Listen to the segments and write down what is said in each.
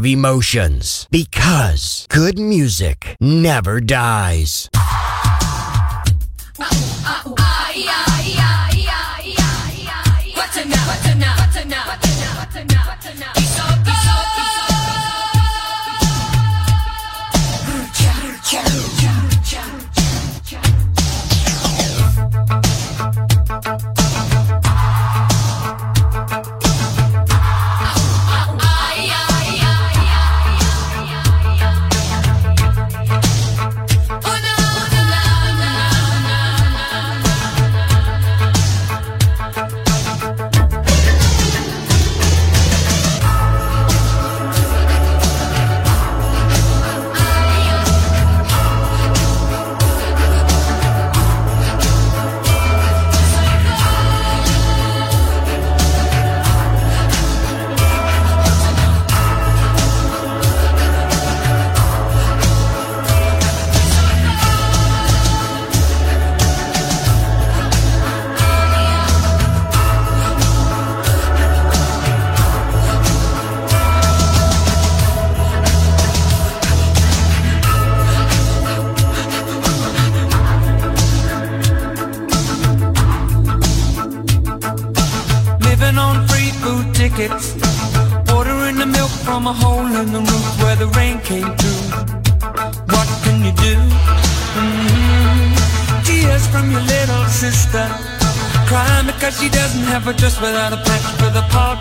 of emotions. Because good music never dies. What's enough? What's enough? What's enough?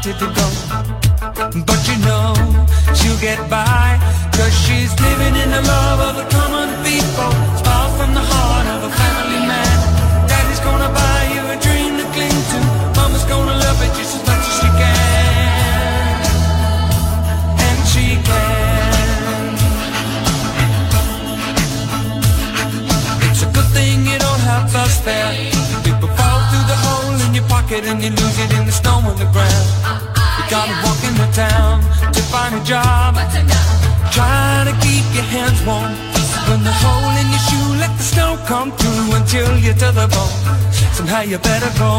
to the you better go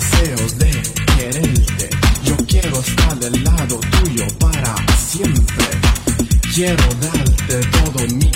deseos de quererte. Yo quiero estar del lado tuyo para siempre. Quiero darte todo mi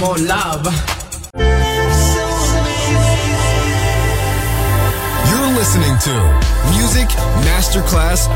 more love. You're listening to Music Masterclass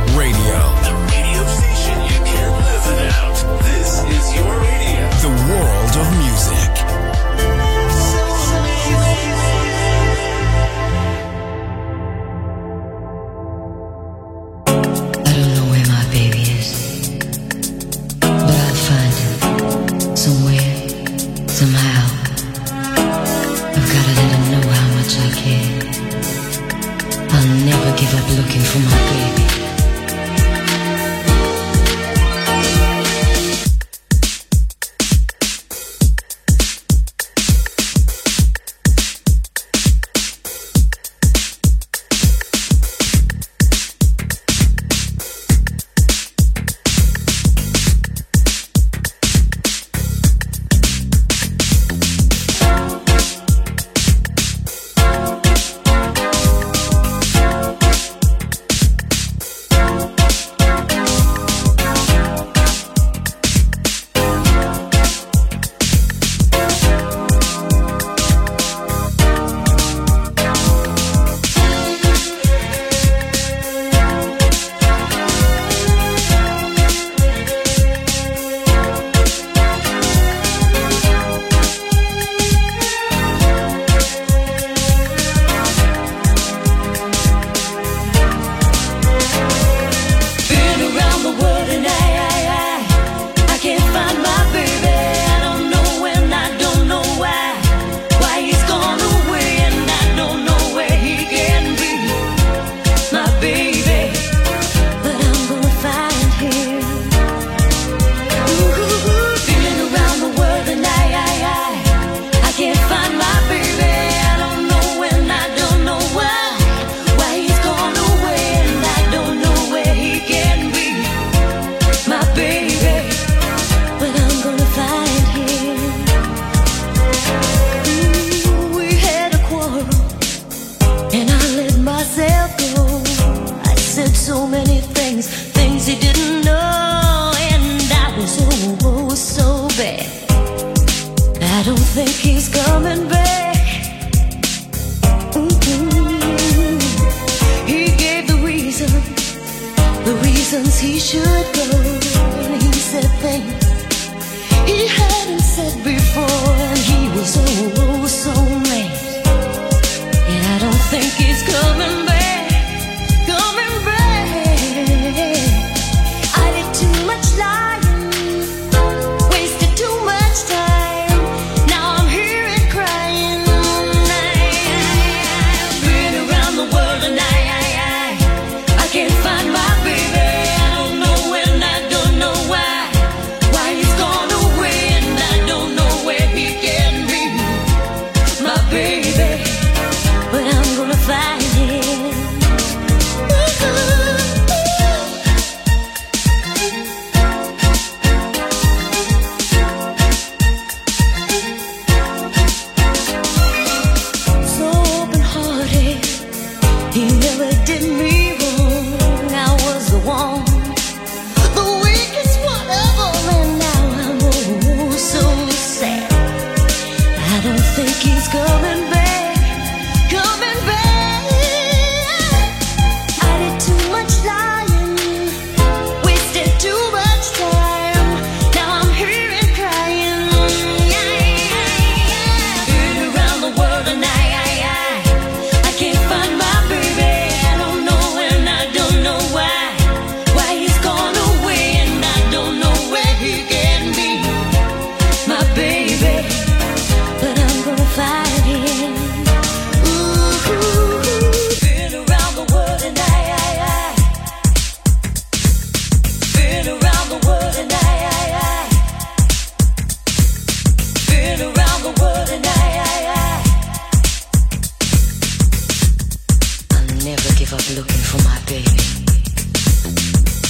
never give up looking for my baby.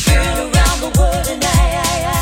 Girl around the world and I, I, I.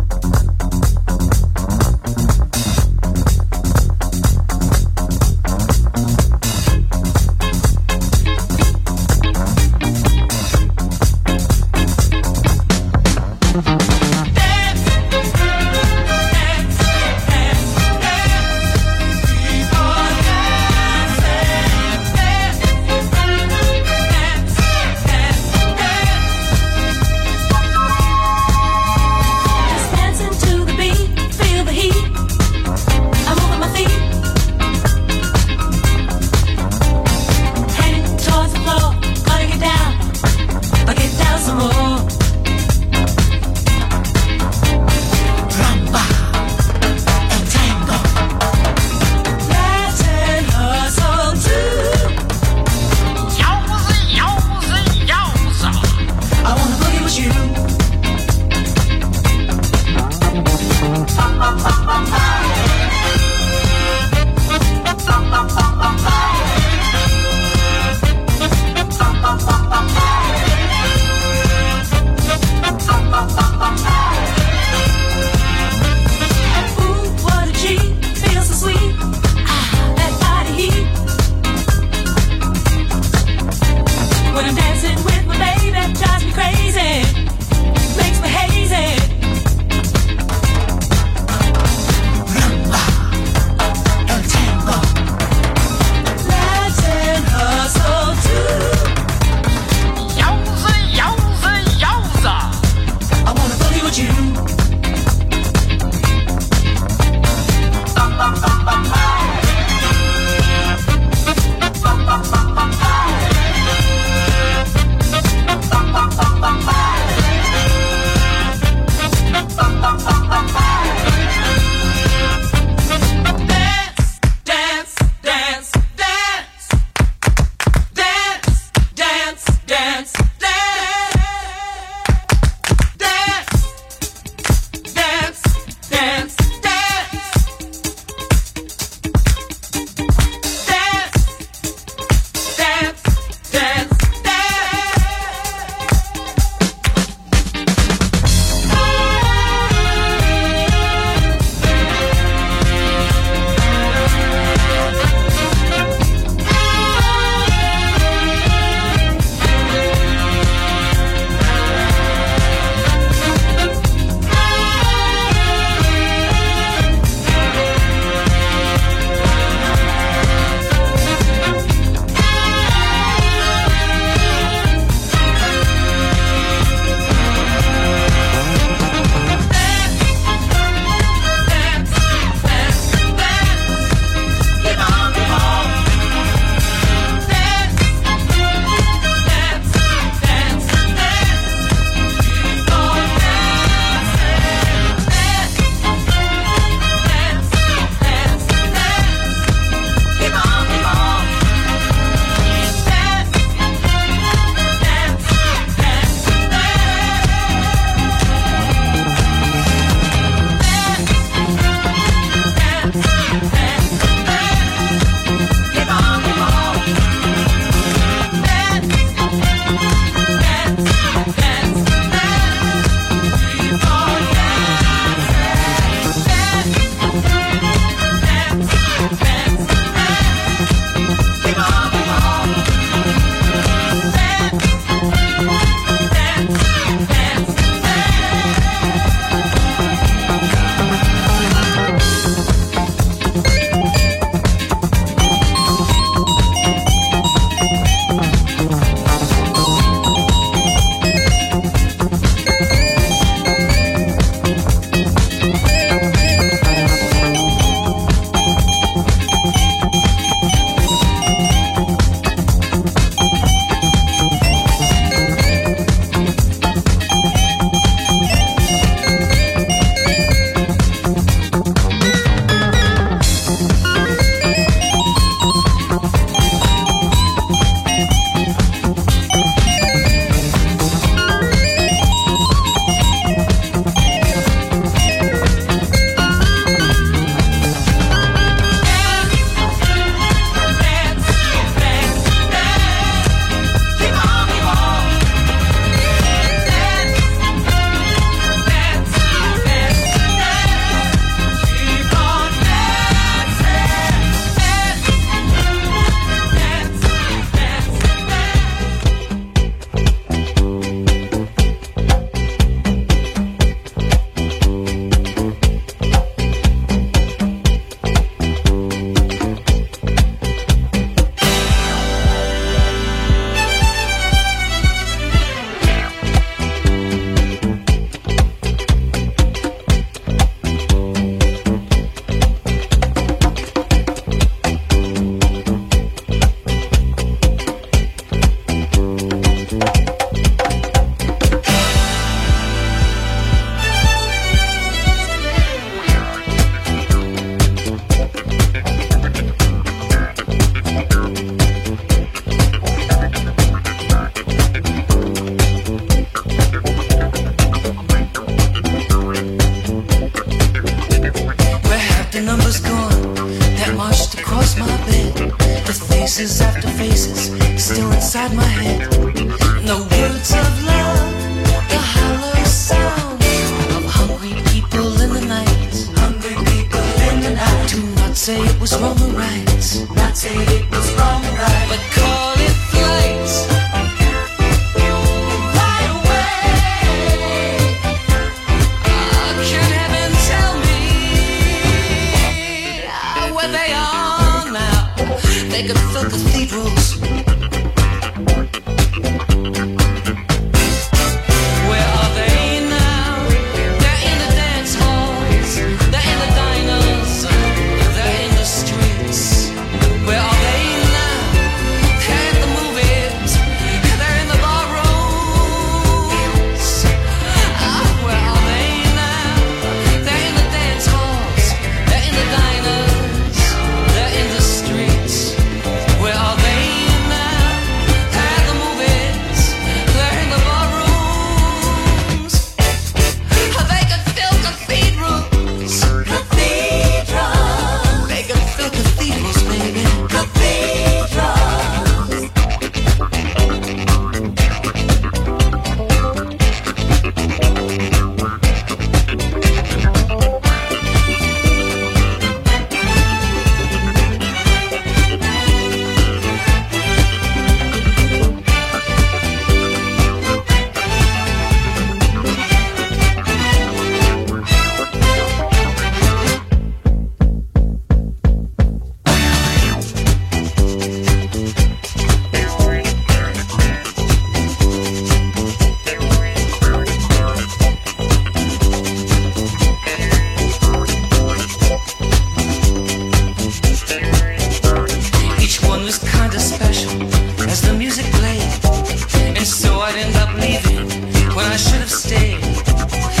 Leaving when I should have stayed.